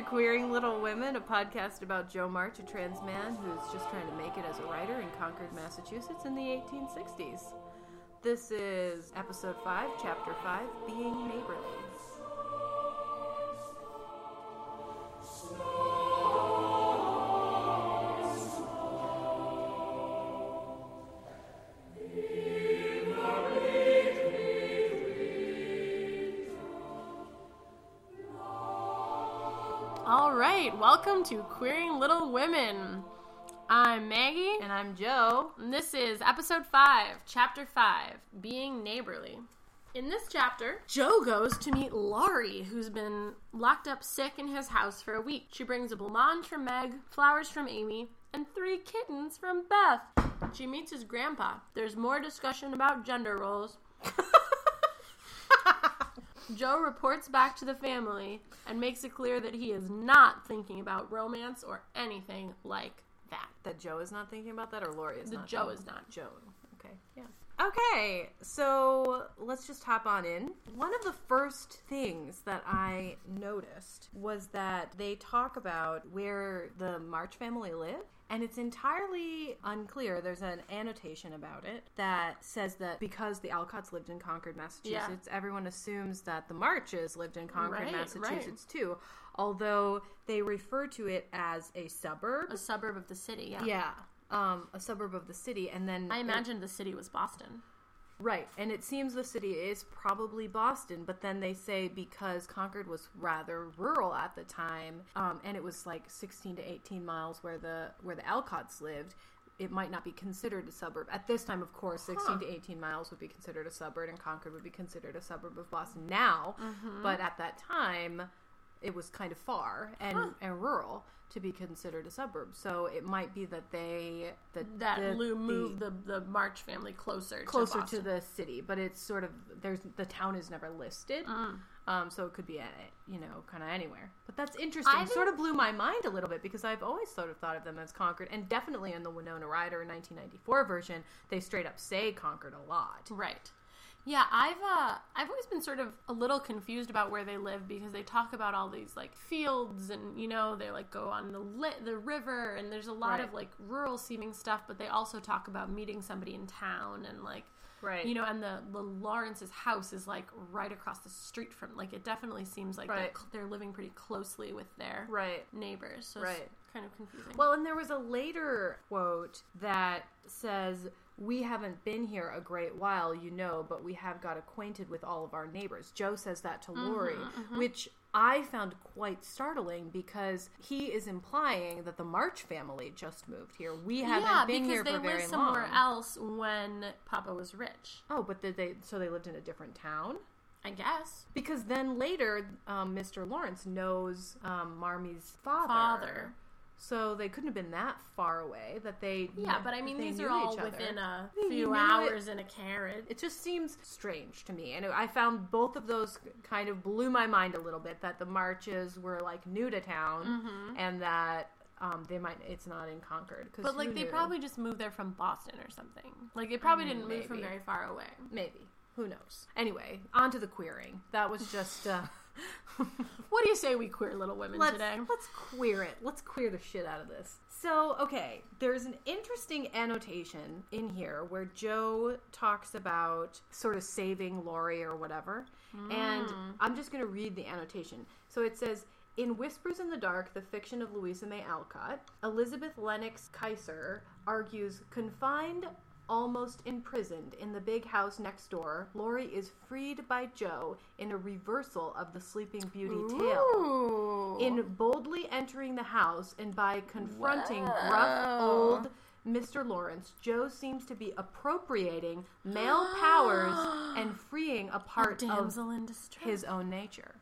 to Queering Little Women, a podcast about Joe March, a trans man who's just trying to make it as a writer in Concord, Massachusetts in the 1860s. This is episode 5, chapter 5, Being Neighborly. Welcome to Queering Little Women. I'm Maggie, And I'm Joe. and this is episode 5, chapter 5, Being Neighborly. In this chapter, Joe goes to meet Laurie, who's been locked up sick in his house for a week. She brings a blancmange from Meg, flowers from Amy, and three kittens from Beth. She meets his grandpa. There's more discussion about gender roles. Joe reports back to the family and makes it clear that he is not thinking about romance or anything like that. That Joe is not thinking about that, or Laurie is The not? Joe thinking- is not. Joe. Okay. Yeah. Okay, so let's just hop on in. One of the first things that I noticed was that they talk about where the March family live. And it's entirely unclear. There's an annotation about it that says that because the Alcotts lived in Concord, Massachusetts, everyone assumes that the Marches lived in Concord, Right, Massachusetts too. Although they refer to it as a suburb. A suburb of the city, yeah. Yeah, um, a suburb of the city, and then I imagined the city was Boston. right, and it seems the city is probably Boston, but then they say because Concord was rather rural at the time, um, and it was like sixteen to eighteen miles where the where the Alcotts lived. It might not be considered a suburb at this time. Of course, sixteen to eighteen miles would be considered a suburb, and Concord would be considered a suburb of Boston now. Mm-hmm. But at that time, it was kind of far and, Huh. and rural to be considered a suburb. So it might be that they that That the, Lou moved the, the March family closer closer to to, the city, but it's sort of there's the town is never listed, Mm. um, so it could be at you know kind of anywhere. But that's interesting. I think- sort of blew my mind a little bit because I've always sort of thought of them as Concord, and definitely in the Winona Ryder 1994 version, they straight up say Concord a lot. Right. Yeah, I've uh I've always been sort of a little confused about where they live because they talk about all these like fields and you know they like go on the li- the river and there's a lot Right. of like rural seeming stuff but they also talk about meeting somebody in town and like Right. you know and the the Lawrence's house is like right across the street from like it definitely seems like they're, they're living pretty closely with their Right. neighbors so it's Right. kind of confusing. Well, and there was a later quote that says, We haven't been here a great while, you know, but we have got acquainted with all of our neighbors. Joe says that to Laurie, which I found quite startling because he is implying that the March family just moved here. We haven't yeah, been here for very long. because they lived somewhere else when Papa was rich. Oh, but did they? So they lived in a different town. I guess. Because then later, um, Mr. Lawrence knows um, Marmee's father. Father. So they couldn't have been that far away that they. Yeah, but I mean, these are all other. within a few hours in a carriage. It just seems strange to me, and I found both of those kind of blew my mind a little bit. That the marches were like new to town, and that um, they might it's not in Concord. 'cause But like, they knew? probably just moved there from Boston or something. Like, they probably didn't move from very far away. maybe who knows. Anyway, on to the queering. That was just. Uh, What do you say we queer little women let's, today? let's queer it. Let's queer the shit out of this. So, okay, there's an interesting annotation in here where Joe talks about sort of saving Laurie or whatever. And hmm. I'm just going to read the annotation. So it says In Whispers in the Dark, the fiction of Louisa May Alcott, Elizabeth Lennox Keyser argues confined almost imprisoned in the big house next door, Laurie is freed by Joe in a reversal of the Sleeping Beauty tale. In boldly entering the house and by confronting gruff old Mr. Lawrence, Joe seems to be appropriating male powers and freeing a a part of in distress. his own nature.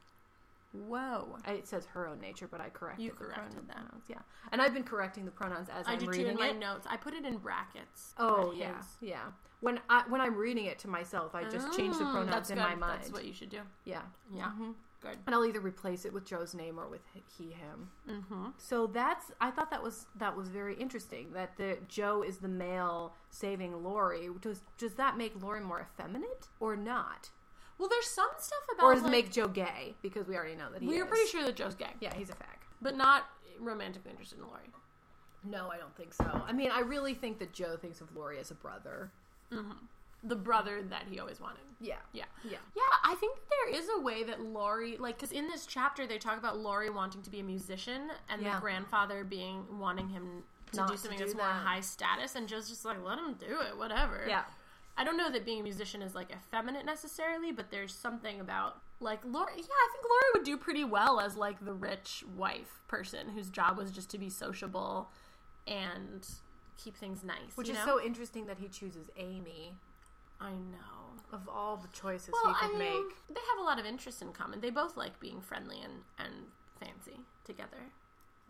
Whoa. It says her own nature, but I corrected You the corrected that. pronouns. Yeah, and I've been correcting the pronouns as I am too reading in my it. notes. I put it in brackets. Oh yeah, his. yeah. When I when I'm reading it to myself, I just change the Mm, pronouns in good. my mind. That's what you should do. Yeah, Yeah. Mhm. Good. and I'll either replace it with Joe's name or with he him. Mm-hmm. So that's I thought that was that was very interesting that the Joe is the male saving Laurie. Does does that make Laurie more effeminate or not? Well, there's some stuff about or does like, make Joe gay because we already know that he we is. are pretty sure that Joe's gay, Yeah, he's a fag. but not romantically interested in Laurie. No, I don't think so. I mean, I really think that Joe thinks of Laurie as a brother. Mm-hmm. The brother that he always wanted. Yeah. Yeah. Yeah. Yeah, I think there is a way that Laurie, like, because in this chapter they talk about Laurie wanting to be a musician and Yeah. the grandfather being wanting him to Not do to something do that's more high status, and Joe's just like, let him do it, whatever. Yeah. I don't know that being a musician is like effeminate necessarily, but there's something about like Laurie. Yeah, I think Laurie would do pretty well as like the rich wife person whose job was just to be sociable and keep things nice. Which is know? so interesting that he chooses Amy I know. of all the choices Well, he I could mean, make. they have a lot of interests in common. They both like being friendly and, and fancy together.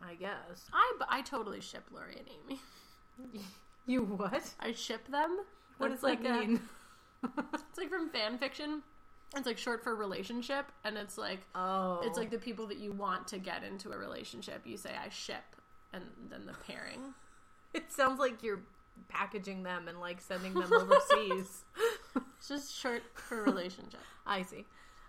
I guess. I, I totally ship Laurie and Amy. You what? I ship them. What does that like a- mean? it's like from fan fiction. It's like short for relationship, and it's like oh. it's like the people that you want to get into a relationship. You say I ship, and then the pairing. It sounds like you're packaging them and like sending them overseas. It's just short for relationship. I see.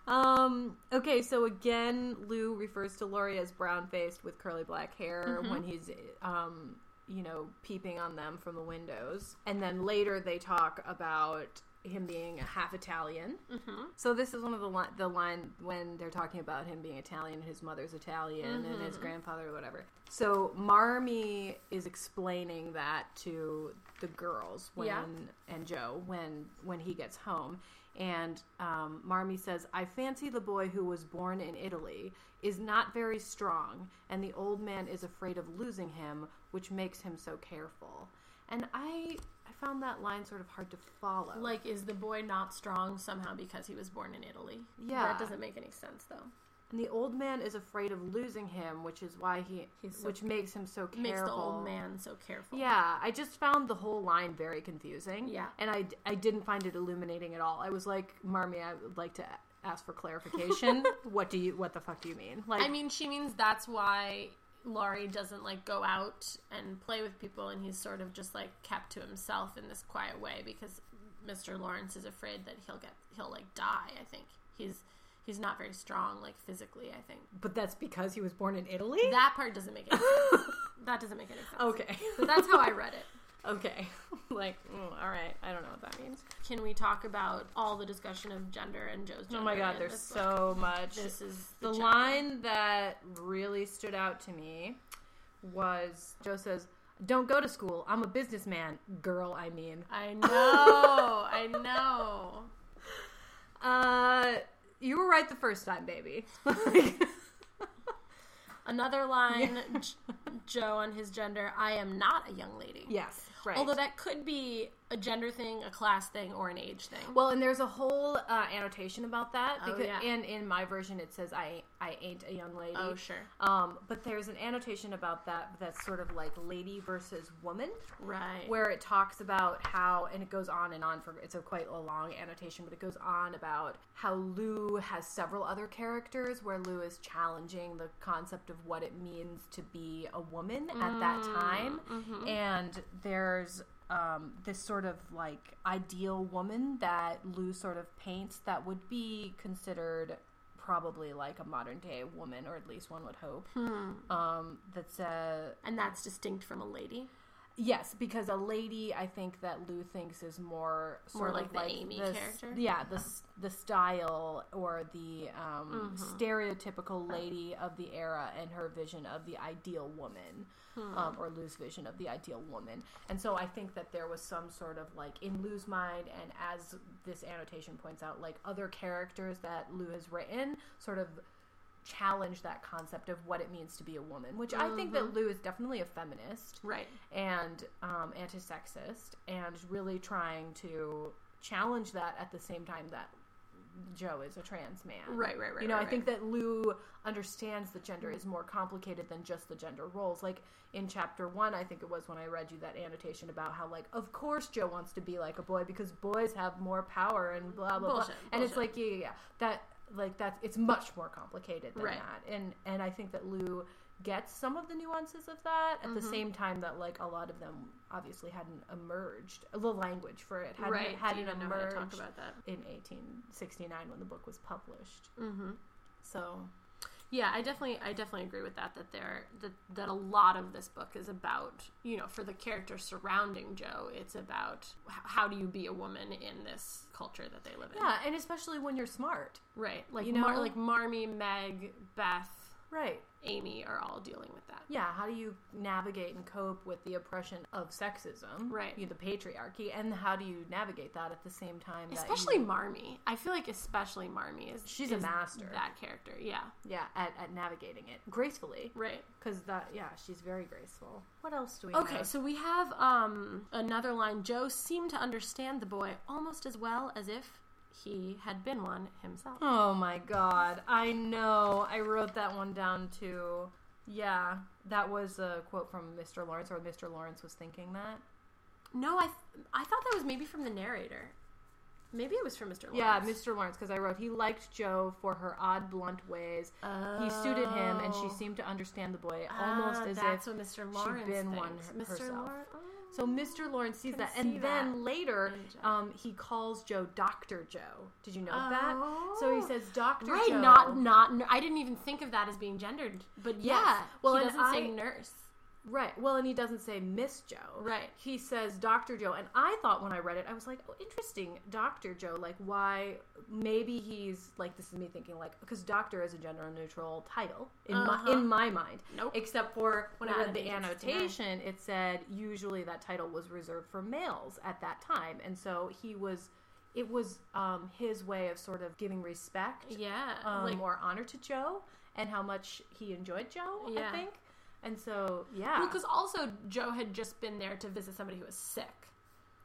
Um, okay, so again, Lou refers to Laurie as brown faced with curly black hair when he's, um, you know, peeping on them from the windows. And then later they talk about him being a half Italian. Mm-hmm. So this is one of the li- the line when they're talking about him being Italian, his mother's Italian, and his grandfather or whatever. So Marmee is explaining that to the girls when Yeah. and Joe when when he gets home, and um, Marmee says, "I fancy the boy who was born in Italy is not very strong, and the old man is afraid of losing him, which makes him so careful." And I I found that line sort of hard to follow. Like, is the boy not strong somehow because he was born in Italy? Yeah. that doesn't make any sense though. And the old man is afraid of losing him, which is why he, so- which makes him so careful. Makes the old man so careful. Yeah, I just found the whole line very confusing. Yeah. and I, I didn't find it illuminating at all. I was like, Marmee, I would like to ask for clarification. what do you, what the fuck do you mean? Like, I mean, she means that's why Laurie doesn't like go out and play with people, and he's sort of just like kept to himself in this quiet way because Mr. Lawrence is afraid that he'll get he'll like die. I think he's he's not very strong like physically. I think but that's because he was born in Italy. that part doesn't make any sense. that doesn't make any sense. okay, But that's how I read it. Okay. like, mm, all right, I don't know what that means. Can we talk about all the discussion of gender and Joe's gender? Oh my god, in there's this book? so much. This is The chapter. line that really stood out to me was Joe says, Don't go to school. I'm a businessman. Girl, I mean. I know, I know. Uh, you were right the first time, baby. Another line, J- Joe on his gender. I am not a young lady. yes, right. Although that could be a gender thing, a class thing, or an age thing. well, and there's a whole uh, annotation about that. Oh, Because, yeah. And in my version, it says, I, I ain't a young lady. oh, sure. Um, but there's an annotation about that that's sort of like lady versus woman. Right. where it talks about how and it goes on and on for it's a quite a long annotation but it goes on about how lou has several other characters where lou is challenging the concept of what it means to be a woman at that time and there's um, this sort of like ideal woman that lou sort of paints that would be considered probably like a modern day woman or at least one would hope um, that's a and that's distinct from a lady. Yes, because a lady, I think that Lou thinks is more sort like of the like Amy s- character? Yeah, the the style or the um, Mm-hmm. stereotypical lady of the era and her vision of the ideal woman, Hmm. um, or Lou's vision of the ideal woman. And so I think that there was some sort of like in Lou's mind, and as this annotation points out, like other characters that Lou has written, sort of challenge that concept of what it means to be a woman, which I think Mm-hmm. that Lou is definitely a feminist Right. and um, anti-sexist and really trying to challenge that at the same time that Joe is a trans man. Right, right, right, You know, right, I think that Lou understands that gender is more complicated than just the gender roles. Like in chapter one, I think it was when I read you that annotation about how, like, of course Joe wants to be like a boy because boys have more power and blah blah Bullshit, blah. And it's like, yeah, yeah, yeah. That like that's it's much more complicated than Right. that. And and I think that Lou gets some of the nuances of that at the same time that like a lot of them obviously hadn't emerged. The language for it hadn't right. hadn't you know how to emerged talk about that? in 1869 when the book was published. Mm-hmm. So Yeah, I definitely, I definitely agree with that. That there, that that a lot of this book is about, you know, for the characters surrounding Joe, it's about how do you be a woman in this culture that they live in. yeah, and especially when you're smart, Right. Like You Mar- know? like Marmee, Meg, Beth, right? Amy are all dealing with that. Yeah, how do you navigate and cope with the oppression of sexism, Right. You know, the patriarchy, and how do you navigate that at the same time? That Especially you, Marmee. I feel like especially Marmee is She's a master. That character. Yeah. yeah, at, at navigating it gracefully, Right. because that yeah, she's very graceful. What else do we? Okay, have? so we have um another line. Joe seemed to understand the boy almost as well as if he had been one himself. Oh my god, I know. I wrote that one down too. Yeah, that was a quote from Mr. Lawrence, or Mr. Lawrence was thinking that. No, I th- I thought that was maybe from the narrator. Maybe it was from Mr. Lawrence. Yeah, Mr. Lawrence, because I wrote he liked Joe for her odd, blunt ways. He suited him, and she Oh. seemed to understand the boy almost Ah, as that's if what Mr. Lawrence had been one thinks. her- Mr. herself. Lawrence. Oh. So Mr. Lawrence sees that, see and then that later, um, he calls Joe Doctor Joe. Did you know that? So he Oh. says Doctor Right, Joe. not not. I didn't even think of that as being gendered, but Yes. yeah. Well, he doesn't say nurse. Right. Well, and he doesn't say Miss Joe. Right. He says Doctor Joe, and I thought when I read it, I was like, oh, interesting, Doctor Joe. Like, why? Maybe he's like this is me thinking like because Doctor is a gender neutral title in Uh-huh. my in my mind. Nope. Except for when Not I read the annotation, it said usually that title was reserved for males at that time, and so he was. It was um, his way of sort of giving respect Yeah, um, like or honor to Joe and how much he enjoyed Joe. Yeah. I think, and so yeah. Well, because also Joe had just been there to visit somebody who was sick.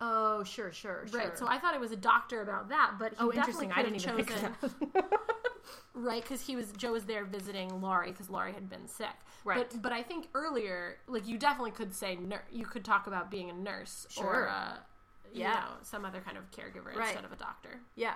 oh, sure, sure, sure. Right, so I thought it was a doctor about that, but he oh, definitely interesting. I didn't even chosen right because he was Joe was there visiting Laurie because Laurie had been sick. Right. But but I think earlier, like you definitely could say nur- you could talk about being a nurse or Sure. uh, you Yeah. know, some other kind of caregiver Right. instead of a doctor. Yeah.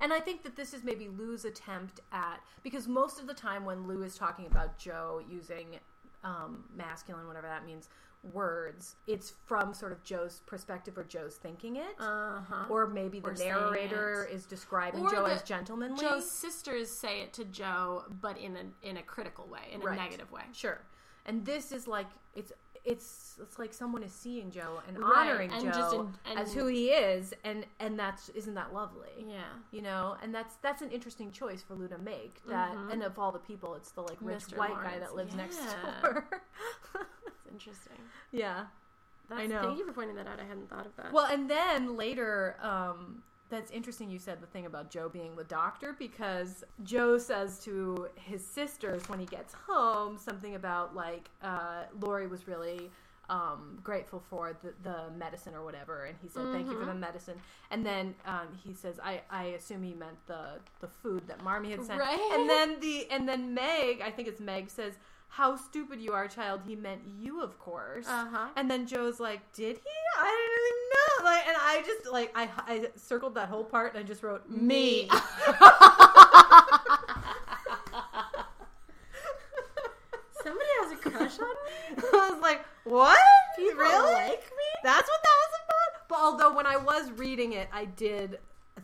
And I think that this is maybe Lou's attempt at because most of the time when Lou is talking about Joe using um, masculine, whatever that means, words, it's from sort of Joe's perspective or Joe's thinking it, Uh huh. or maybe the or narrator is describing Or Joe as gentlemanly. Joe's sisters say it to Joe, but in a in a critical way, in a Right. negative way. Sure. And this is like it's it's it's like someone is seeing Joe and Right, honoring and Joe in- and- as who he is, and and that's isn't that lovely? Yeah. You know, and that's that's an interesting choice for Lou to make. That Mhm. and of all the people, it's the like rich Mr. white guy that lives next yeah. door. It's interesting. yeah. That's, I know. Thank you for pointing that out. I hadn't thought of that. Well, and then later, um, that's interesting. You said the thing about Joe being the doctor because Joe says to his sisters when he gets home something about like uh, Laurie was really um, grateful for the, the medicine or whatever, and he said thank you for the medicine. And then um, he says, I, I assume he meant the the food that Marmee had sent. Right. And then the and then Meg, I think it's Meg, says. How stupid you are, child. He meant you, of course. Uh-huh. And then Joe's like, "Did he? I didn't even know." Like, and I just like I I circled that whole part and I just wrote me. Somebody has a crush on me. I was like, "What? You really? like me? That's what that was about." But although when I was reading it, I did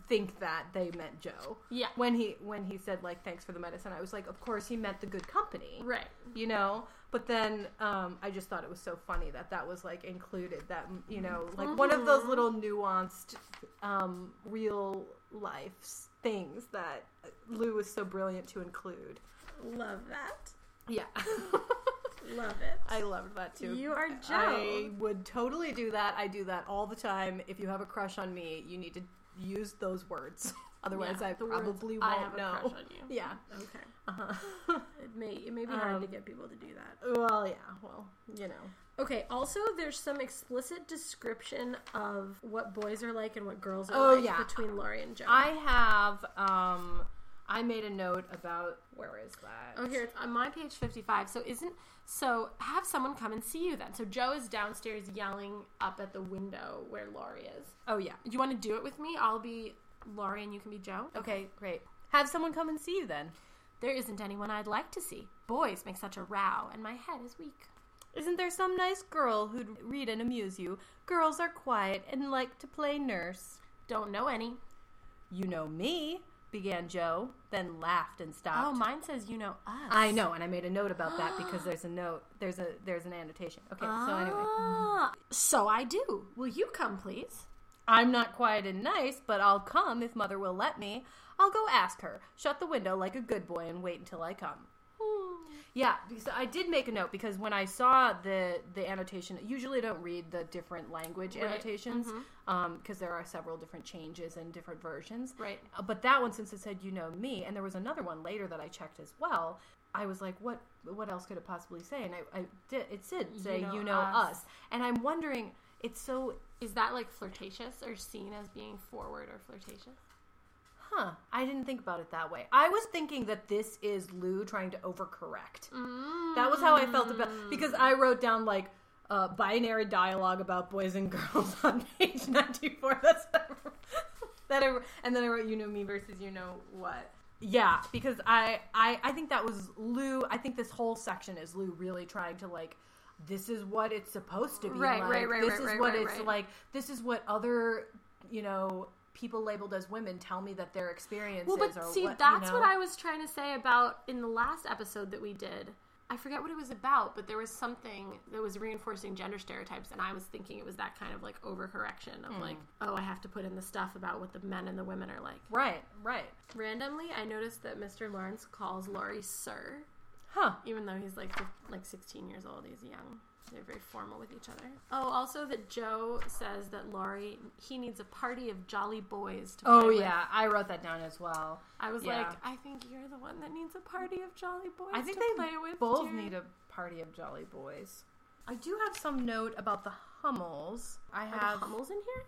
think that they meant Joe. Yeah. When he when he said like thanks for the medicine, I was like, of course he meant the good company. Right. you know but then um, i just thought it was so funny that that was like included that you know like one of those little nuanced um, real life things that lou was so brilliant to include Love that. yeah Love it. i loved that too You are Joe. i would totally do that i do that all the time if you have a crush on me you need to use those words otherwise Yeah, i probably won't have a know crush on you. yeah Okay. Uh-huh. It may it may be hard to Um, get people to do that. well yeah well you know Okay. Also, there's some explicit description of what boys are like and what girls are Oh, like yeah. between Laurie and Joe. I have um I made a note about where is that? Oh, here it's on my page 55. So isn't so have someone come and see you then. So Joe is downstairs yelling up at the window where Laurie is. Oh yeah. Do you want to do it with me? I'll be Laurie and you can be Joe. Okay, great. Have someone come and see you then. There isn't anyone I'd like to see. Boys make such a row, and my head is weak. Isn't there some nice girl who'd read and amuse you? Girls are quiet and like to play nurse. Don't know any. You know me, began Joe, then laughed and stopped. Oh, mine says you know us. I know, and I made a note about that because there's a note. There's a there's an annotation. Okay, so anyway, Ah, so I do. Will you come, please? I'm not quiet and nice, but I'll come if mother will let me. I'll go ask her. Shut the window like a good boy and wait until I come. Hmm. Yeah, because I did make a note because when I saw the the annotation, usually I don't read the different language Right. annotations mm-hmm. um, because there are several different changes and different versions. Right. Uh, But that one, since it said "you know me," and there was another one later that I checked as well, I was like, "What? What else could it possibly say?" And I, I did. It did say know "you know us." us," and I'm wondering. It's so Is that like flirtatious or seen as being forward or flirtatious? Huh. I didn't think about it that way. I was thinking that this is Lou trying to overcorrect. That was how I felt about because I wrote down like uh, binary dialogue about boys and girls on page ninety four. That's what that I, wrote- and then I wrote you know me versus you know what. Yeah, because I, I I think that was Lou. I think this whole section is Lou really trying to like. This is what it's supposed to be Right, like. right, right, this right, is right, what right, it's right. like. This is what other you know people labeled as women tell me that their experiences Well, but see, what, that's you what? I was trying to say about in the last episode that we did. I forget what it was about, but there was something that was reinforcing gender stereotypes, and I was thinking it was that kind of like overcorrection of like, Hmm. oh, I have to put in the stuff about what the men and the women are like. right, right, Randomly, I noticed that Mr. Lawrence calls Laurie Sir, huh? even though he's like like 16 years old. He's young. They're very formal with each other. Oh, also that Joe says that Laurie he needs a party of jolly boys to. Oh play with. yeah, I wrote that down as well. I was Yeah. like, I think you're the one that needs a party of jolly boys. I think they play with. both dear. need a party of jolly boys. I do have some note about the Hummels. I have Hummels in here.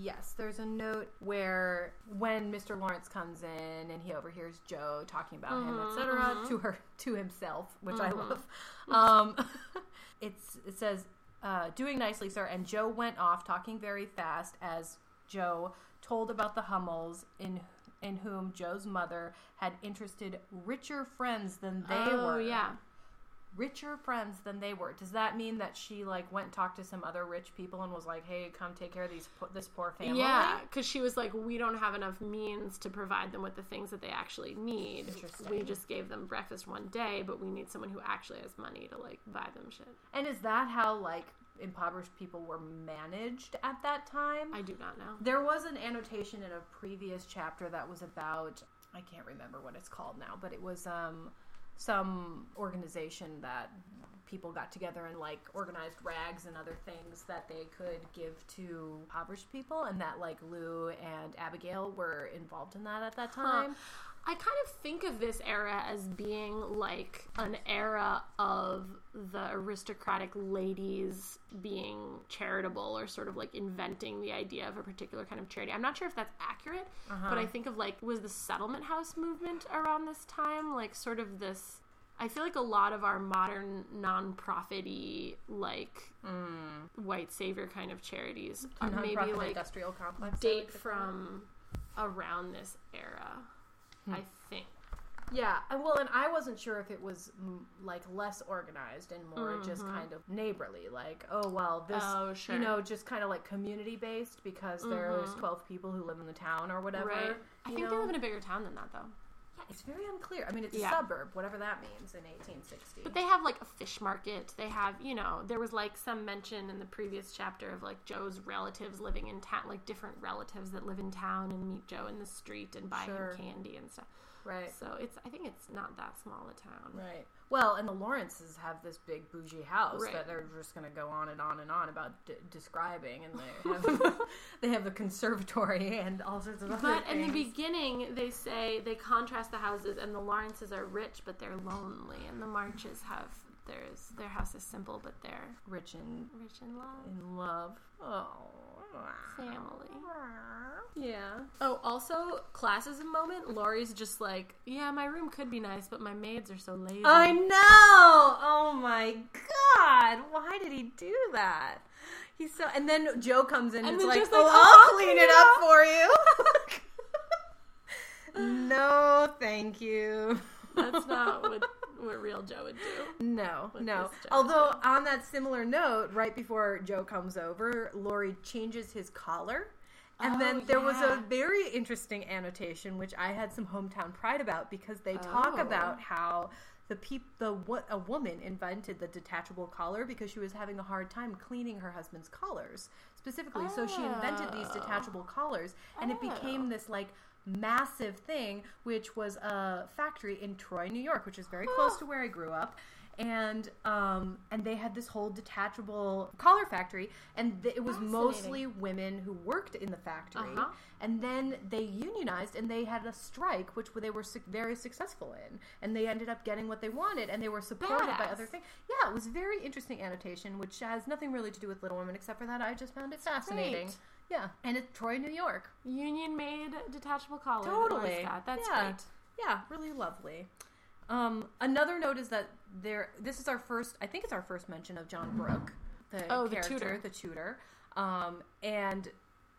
Yes, there's a note where when Mr. Lawrence comes in and he overhears Joe talking about him, Mm-hmm, etc., to her to himself, which I love. Um, it's it says, uh, "Doing nicely, sir." And Joe went off talking very fast as Joe told about the Hummels in in whom Joe's mother had interested richer friends than they oh were yeah. Richer friends than they were. Does that mean that she like went and talked to some other rich people and was like, "Hey, come take care of these po- this poor family"? Yeah, because she was like, we don't have enough means to provide them with the things that they actually need. We just gave them breakfast one day, but we need someone who actually has money to like buy them shit. And is that how like impoverished people were managed at that time? I do not know. there was an annotation in a previous chapter that was about I can't remember what it's called now, but it was um some organization that people got together and like organized rags and other things that they could give to impoverished people and that like Lou and Abigail were involved in that at that time. I kind of think of this era as being like an era of the aristocratic ladies being charitable or sort of like inventing the idea of a particular kind of charity. I'm not sure if that's accurate, but I think of like was the settlement house movement around this time like sort of this I feel like a lot of our modern non-profity like white savior kind of charities are uh, maybe like industrial complex date like to call it. from around this era. I think. Yeah, and well, and I wasn't sure if it was mm, like less organized and more just kind of neighborly, like oh well, this Mm-hmm. Oh, sure. Mm-hmm. you know just kind of like community based because there's twelve people who live in the town or whatever. Right. I think know? they live in a bigger town than that though. Yeah, it's very unclear. I mean, it's Yeah. a suburb, whatever that means in 1860. But they have like a fish market. They have, you know, there was like some mention in the previous chapter of like Joe's relatives living in town, like different relatives that live in town and meet Joe in the street and buy Sure. him candy and stuff. Right, So it's, I think it's not that small a town. right. Well, and the Lawrences have this big bougie house Right. that they're just going to go on and on and on about d- describing, and they have they have the conservatory and all sorts of other But in the beginning, they say they contrast the houses, and the Lawrences are rich, but they're lonely, and the Marches have there's their house is simple, but they're rich and rich in love, in love. Oh. family. Yeah. Oh, also, classes a moment. Laurie's just like, yeah, my room could be nice, but my maids are so lazy. I know. Oh my god! Why did he do that? He's so. And then Joe comes in and, And it's like, Joe's "Oh, like, I'll "Oh, clean yeah." it up for you." no, thank you. That's not what, what real Joe would do. No, no. Although on that similar note, right before Joe comes over, Laurie changes his collar. And Oh, then there was a very interesting annotation, which I had some hometown pride about because they talk Oh. about how the peop- the what a woman invented the detachable collar because she was having a hard time cleaning her husband's collars specifically. So she invented these Oh. detachable collars, and it became oh. this like massive thing, which was a factory in Troy, New York, which is very close to where I grew up. And um, and they had this whole detachable collar factory, and th- it was mostly women who worked in the factory. Uh-huh. And then they unionized, and they had a strike, which they were su- very successful in, and they ended up getting what they wanted, and they were supported by other things. Yeah, it was very interesting annotation, which has nothing really to do with Little Women, except for that I just found it fascinating. great. Yeah, and it's Troy, New York. Union made detachable collar. Totally. Laurie's. That's Yeah. great. Yeah, really lovely. Um, another note is that there. This is our first. I think it's our first mention of John Brooke, the Oh, the tutor. the tutor. Um, and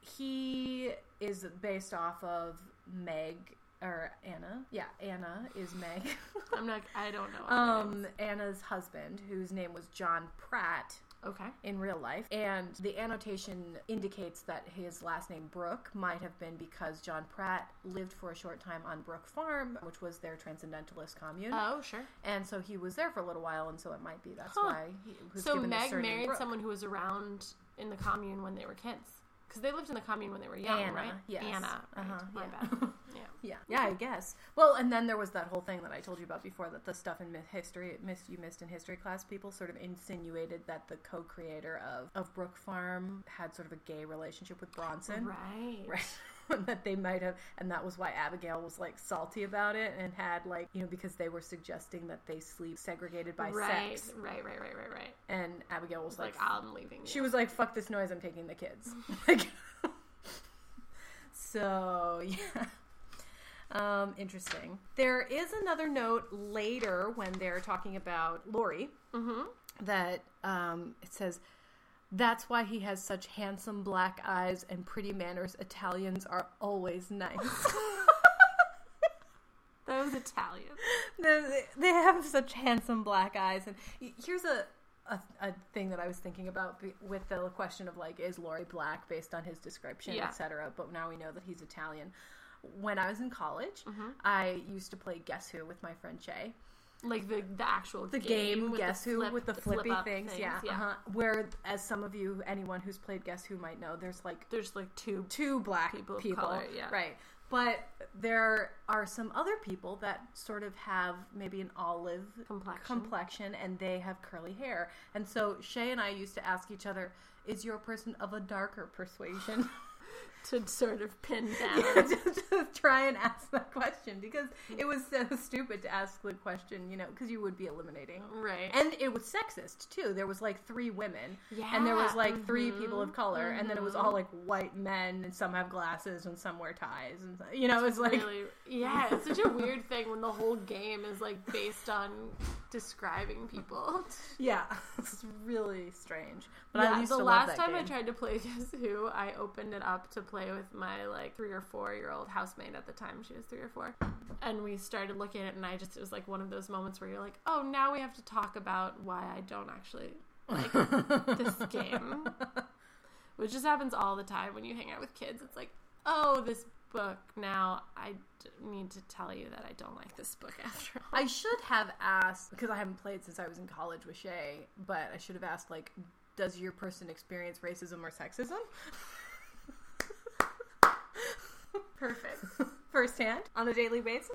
he is based off of Meg or Anna. Yeah, Anna is Meg. I'm not. I don't know. what it is. um, Anna's husband, whose name was John Pratt Okay. in real life. And the annotation indicates that his last name Brooke might have been because John Pratt lived for a short time on Brook Farm, which was their transcendentalist commune. Oh, sure. and so he was there for a little while, and so it might be that's Huh. why he was So Meg married Brooke. someone who was around in the commune when they were kids. Because they lived in the commune when they were young, Anna, right? yes. Anna. Right. Uh-huh, My yeah. bad. Yeah. Yeah, yeah, I guess. Well, and then there was that whole thing that I told you about before that the stuff in myth history miss you missed in history class. People sort of insinuated that the co-creator of of Brook Farm had sort of a gay relationship with Bronson. Right. right that they might have and that was why abigail was like salty about it and had like you know because they were suggesting that they sleep segregated by Right. sex Right. Right. Right. Right. Right. and abigail was like, like, I'm leaving. she was like fuck this noise i'm taking the kids like so yeah um interesting there is another note later when they're talking about laurie Mm-hmm. that um, it says that's why he has such handsome black eyes and pretty manners. Italians are always nice. Those Italians. They, they have such handsome black eyes, and here's a. A, a thing that I was thinking about with the question of like, is Laurie black based on his description, Yeah. etc. But now we know that he's Italian. When I was in college, Mm-hmm. I used to play Guess Who with my friend Shay. Like the the actual the game, with Guess the Who flip- with the flip flippy up things, yeah. yeah. Uh-huh. Where, as some of you, anyone who's played Guess Who might know, there's like There's like two. two black People people, color, yeah. right? But there are some other people that sort of have maybe an olive Complexion. complexion, and they have curly hair. And so Shay and I used to ask each other, "Is your person of a darker persuasion?" to sort of pin down. Yeah, just to try and ask that question because it was so stupid to ask the question, you know, because you would be eliminating. Right. And it was sexist too. There was like three women, Yeah. and there was like 3 mhm, people of color, and then it was all like white men, and some have glasses, and some wear ties, and you know, it was like really, yeah, it's such a weird thing when the whole game is like based on describing people. yeah, it's really strange. But yeah, I used the to last love that time I tried to play Guess Who, I opened it up to play with my like three or four year old housemate at the time. She was three or four, and we started looking at it, and I just it was like one of those moments where you're like, oh, now we have to talk about why I don't actually like this game, which just happens all the time when you hang out with kids. It's like, oh, this book. Now I d- need to tell you that I don't like this book after all. I should have asked because I haven't played since I was in college with Shay, but I should have asked like, does your person experience racism or sexism? Perfect. firsthand on a daily basis?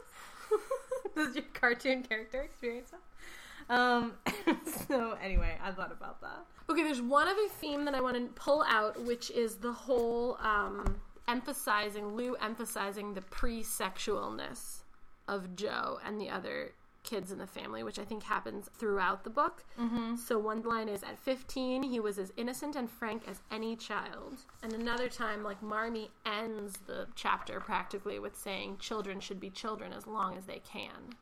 Does your cartoon character experience that? Um. so anyway, I thought about that. Okay, there's one other theme that I want to pull out, which is the whole um, emphasizing, Lou emphasizing the pre sexualness of Joe and the other kids in the family, which I think happens throughout the book. Mm-hmm. So one line is at 15, he was as innocent and frank as any child. And another time, like Marmee ends the chapter practically with saying children should be children as long as they can.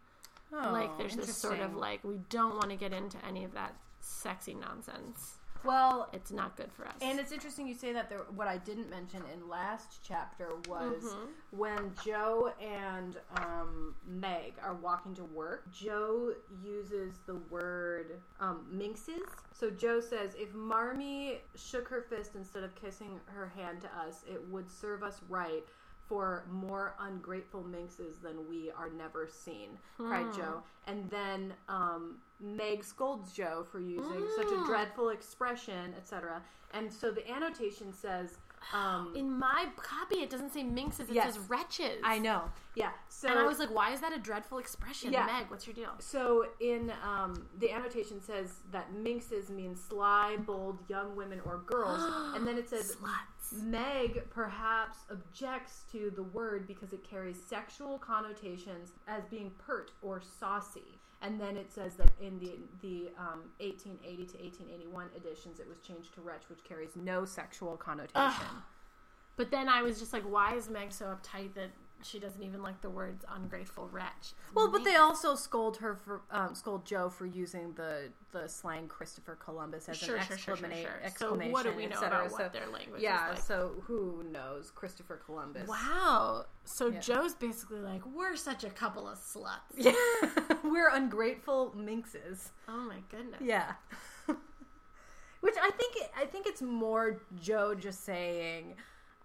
Oh, like there's this sort of like we don't want to get into any of that sexy nonsense. Well, it's not good for us. and it's interesting you say that. There, what I didn't mention in last chapter was when Joe and um, Meg are walking to work. Joe uses the word um, minxes. So Joe says, "If Marmee shook her fist instead of kissing her hand to us, it would serve us right." For more ungrateful minxes than we are never seen, cried Joe. And then um, Meg scolds Joe for using such a dreadful expression, etc. And so the annotation says, um, in my copy, it doesn't say minxes; it Yes. says wretches. I know, yeah. So and I was like, why is that a dreadful expression? Yeah. Meg, what's your deal? So in um, the annotation says that minxes mean sly, bold young women or girls, and then it says Sluts. Meg perhaps objects to the word because it carries sexual connotations as being pert or saucy. And then it says that in the the um, 1880 to 1881 editions, it was changed to wretch, which carries no sexual connotation. But then I was just like, why is Meg so uptight that she doesn't even like the words ungrateful wretch? Well, but they also scold her for um, scold Joe for using the the slang Christopher Columbus as Sure, an sure, sure, sure, exclamation. So exclamation. what do we know about what their language Yeah, is like? so who knows Christopher Columbus? Wow. So Yeah. Joe's basically like, we're such a couple of sluts. Yeah, we're ungrateful minxes. Oh my goodness. Yeah. Which I think I think it's more Joe just saying,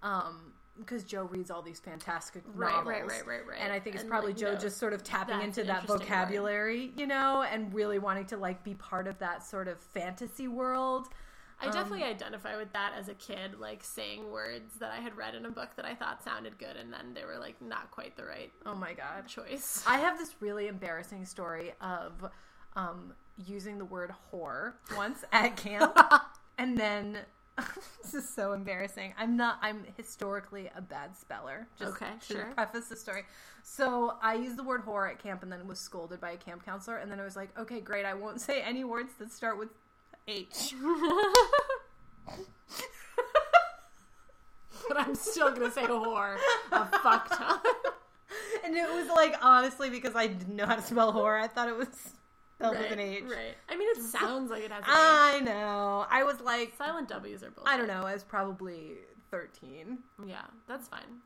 um, because Joe reads all these fantastic Right, novels, right, right, right, right. and I think it's And, probably like, Joe knows just sort of tapping into that word. vocabulary, you know, and really wanting to like be part of that sort of fantasy world. I definitely identify with that as a kid, like saying words that I had read in a book that I thought sounded good, and then they were like not quite the right Oh my god. choice. I have this really embarrassing story of um, using the word whore once at camp, and then this is so embarrassing. I'm not. I'm historically a bad speller. Just Okay, to sure. preface the story. So I used the word whore at camp, and then was scolded by a camp counselor. And then I was like, okay, great. I won't say any words that start with H. but I'm still gonna say whore a fuck ton. and it was like honestly because I didn't know how to spell whore. I thought it was with right, an H. right. I mean, it sounds like it has an I know. I was like, Silent W's are bullshit. I don't know. I was probably 13. Yeah, that's fine.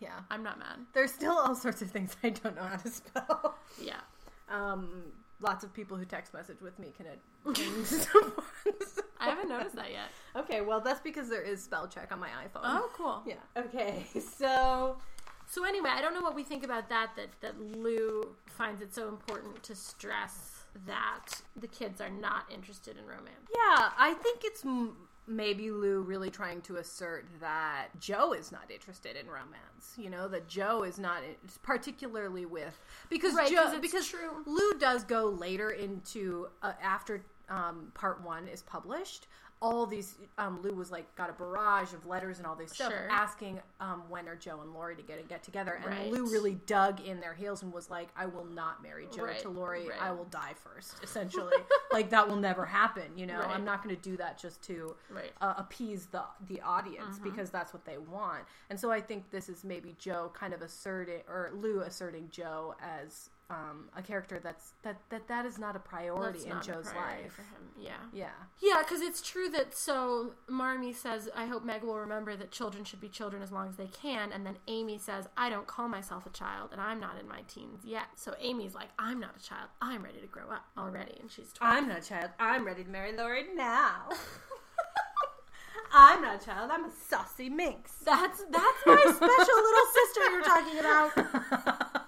Yeah. I'm not mad. There's still all sorts of things I don't know how to spell. Yeah. Um, lots of people who text message with me can. I haven't noticed that yet. okay, well, that's because there is spell check on my iPhone. Oh, cool. Yeah. Okay, so. So anyway, I don't know what we think about that. That that Lou finds it so important to stress that the kids are not interested in romance. Yeah, I think it's m- maybe Lou really trying to assert that Joe is not interested in romance. You know, that Joe is not, particularly with because Right, Joe because true. Lou does go later into uh, after um, part one is published. All these um, Lou was like got a barrage of letters and all this stuff Sure. asking um, when are Joe and Laurie to get get together, and Right. Lou really dug in their heels and was like, "I will not marry Joe Right, to Laurie. right. I will die first. Essentially, like that will never happen. You know. I'm not going to do that just to uh, appease the the audience Mm-hmm. because that's what they want. And so I think this is maybe Joe kind of asserting or Lou asserting Joe as um, a character that's that that that is not a priority That's in Joe's priority life. for him. Yeah. Yeah. Yeah, because it's true that so Marmee says, I hope Meg will remember that children should be children as long as they can. And then Amy says, I don't call myself a child and I'm not in my teens yet. So Amy's like, I'm not a child. I'm ready to grow up already. And she's 12. I'm not a child. I'm ready to marry Laurie now. I'm not a child. I'm a saucy minx. That's that's my special little sister you're talking about.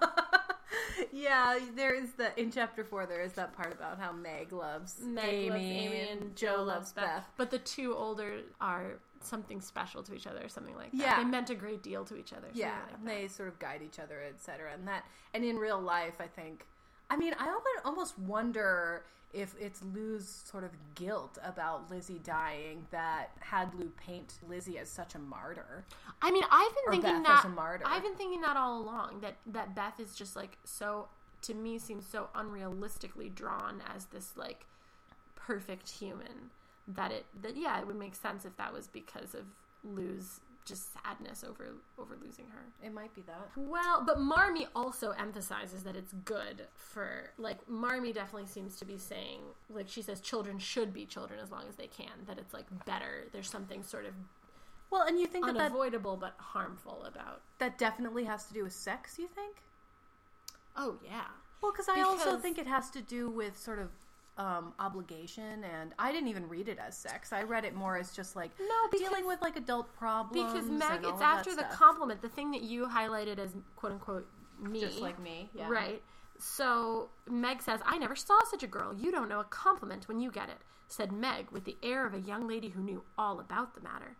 yeah, there is the in chapter four. There is that part about how Meg loves Meg Amy, loves Amy and Joe loves Beth. Beth. But the two older are something special to each other, or something like that. Yeah. They meant a great deal to each other. Yeah, like they sort of guide each other, etc. And that, and in real life, I think. I mean, I almo- almost wonder if it's Lou's sort of guilt about Lizzie dying that had Lou paint Lizzie as such a martyr. I mean, I've been Or thinking Beth as that a martyr. I've been thinking that all along that that Beth is just like so to me seems so unrealistically drawn as this like perfect human that it that yeah it would make sense if that was because of Lou's just sadness over over losing her. It might be that. Well, but Marmee also emphasizes that it's good for like Marmee definitely seems to be saying like she says children should be children as long as they can. That it's like better. There's something sort of Well, and you think that that, but harmful about. that definitely has to do with sex, you think? Oh yeah. Well, cause I also think it has to do with sort of um, obligation, and I didn't even read it as sex. I read it more as just like No, because- dealing with like adult problems. Because Meg, and all it's of after the stuff. compliment, the thing that you highlighted as quote unquote me, just like me, yeah. Right. So Meg says, I never saw such a girl. You don't know a compliment when you get it, said Meg with the air of a young lady who knew all about the matter.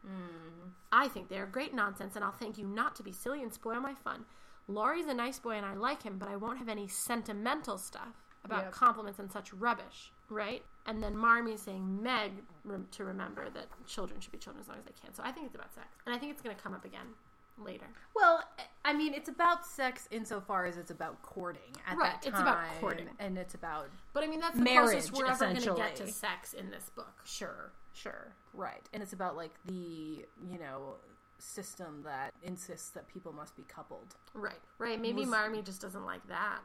I think they are great nonsense, and I'll thank you not to be silly and spoil my fun. Laurie's a nice boy and I like him, but I won't have any sentimental stuff about Yep. compliments and such rubbish, right? And then Marmee is saying Meg rem- to remember that children should be children as long as they can. So I think it's about sex, and I think it's going to come up again later. Well, I mean, it's about sex insofar as it's about courting at Right, that time. it's about courting. and it's about But I mean, that's the Marriage, closest we're ever going to get to sex in this book. sure, sure, right, and it's about like the you know system that insists that people must be coupled. Right, right. Maybe Was- Marmee just doesn't like that.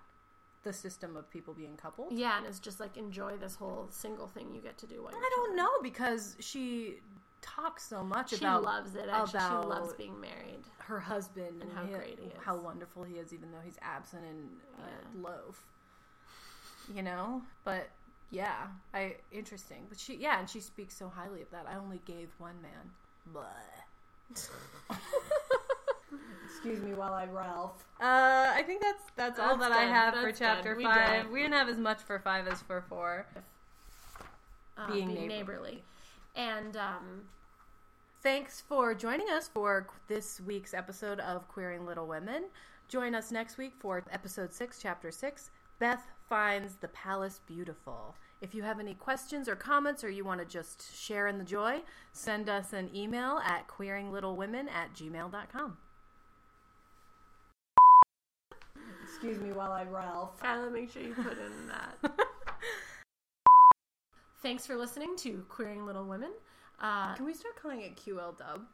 The system of people being coupled. Yeah, and it's just like enjoy this whole single thing you get to do while I don't children. know because she talks so much She about loves it. Actually, about she loves being married. her husband And how he- great he is. how wonderful he is, even though he's absent and uh, Yeah. loaf. You know, but yeah, I interesting. But she, yeah, and she speaks so highly of that. I only gave one man. Blah. Excuse me while I Ralph. Uh, I think that's that's, all That's that I good. have for chapter good. We five. it. We didn't have as much for five as for four. Uh, Being being, neighborly. neighborly. And um, Thanks for joining us for this week's episode of Queering Little Women. Join us next week for episode 6, chapter 6 Beth Finds the Palace Beautiful. If you have any questions or comments or you want to just share in the joy, send us an email at queeringlittlewomen at gmail.com. Excuse me while I Ralph. Kyla, make sure you put in that. Thanks for listening to Queering Little Women. Uh, Can we start calling it QL Dub?